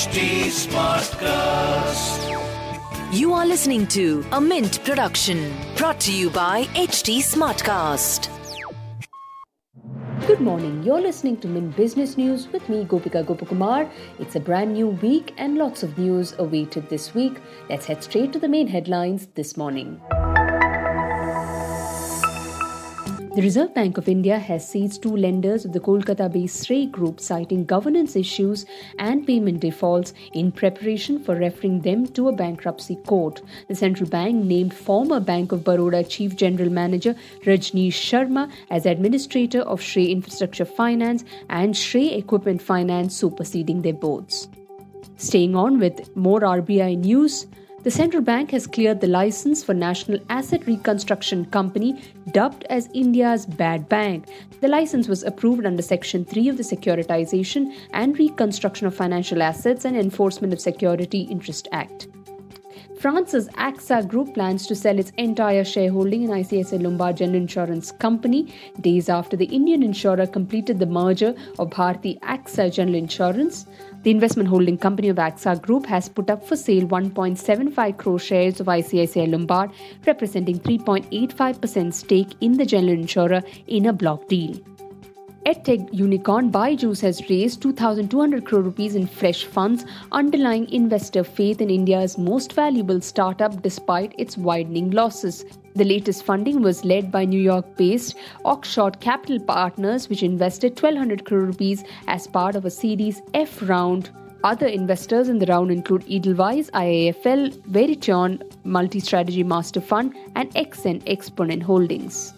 HT Smartcast. You are listening to a Mint production brought to you by HT Smartcast. Good morning. You're listening to Mint Business News with me, Gopika Gopakumar. It's a brand new week and lots of news awaited this week. Let's head straight to the main headlines this morning. The Reserve Bank of India has seized two lenders of the Kolkata based Srei Group, citing governance issues and payment defaults in preparation for referring them to a bankruptcy court. The central bank named former Bank of Baroda Chief General Manager Rajneesh Sharma as administrator of Srei Infrastructure Finance and Srei Equipment Finance, superseding their boards. Staying on with more RBI news, the central bank has cleared the license for National Asset Reconstruction Company, dubbed as India's Bad Bank. The license was approved under Section 3 of the Securitization and Reconstruction of Financial Assets and Enforcement of Security Interest Act. France's AXA Group plans to sell its entire shareholding in ICICI Lombard General Insurance Company days after the Indian insurer completed the merger of Bharti AXA General Insurance. The investment holding company of AXA Group has put up for sale 1.75 crore shares of ICICI Lombard, representing 3.85% stake in the general insurer in a block deal. EdTech unicorn Byju's has raised 2,200 crore rupees in fresh funds, underlying investor faith in India's most valuable startup despite its widening losses. The latest funding was led by New York based Oakshott Capital Partners, which invested 1,200 crore rupees as part of a Series F round. Other investors in the round include Edelweiss, IIFL, Verition, Multi Strategy Master Fund, and XN Exponent Holdings.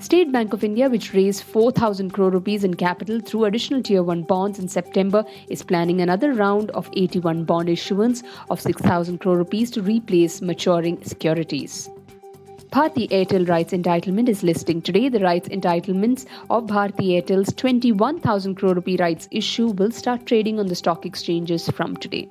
State Bank of India, which raised 4,000 crore rupees in capital through additional Tier 1 bonds in September, is planning another round of AT1 bond issuance of 6,000 crore rupees to replace maturing securities. Bharti Airtel rights entitlement is listing today. The rights entitlements of Bharti Airtel's 21,000 crore rupee rights issue will start trading on the stock exchanges from today.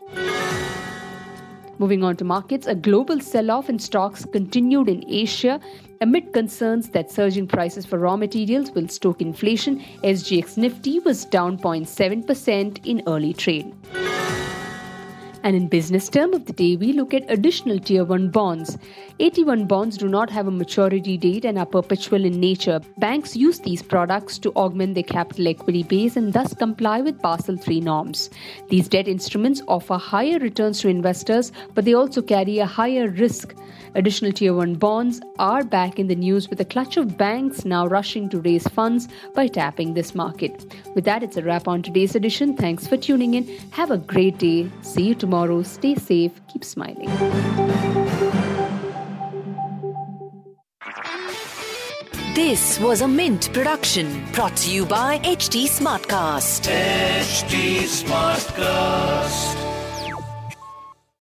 Moving on to markets, a global sell off in stocks continued in Asia amid concerns that surging prices for raw materials will stoke inflation. SGX Nifty was down 0.7% in early trade. And in business term of the day, we look at additional tier 1 bonds. AT1 bonds do not have a maturity date and are perpetual in nature. Banks use these products to augment their capital equity base and thus comply with Basel III norms. These debt instruments offer higher returns to investors, but they also carry a higher risk. Additional tier 1 bonds are back in the news with a clutch of banks now rushing to raise funds by tapping this market. With that, it's a wrap on today's edition. Thanks for tuning in. Have a great day. See you tomorrow. Stay safe. Keep smiling. This was a Mint production brought to you by HT Smartcast. HT Smartcast.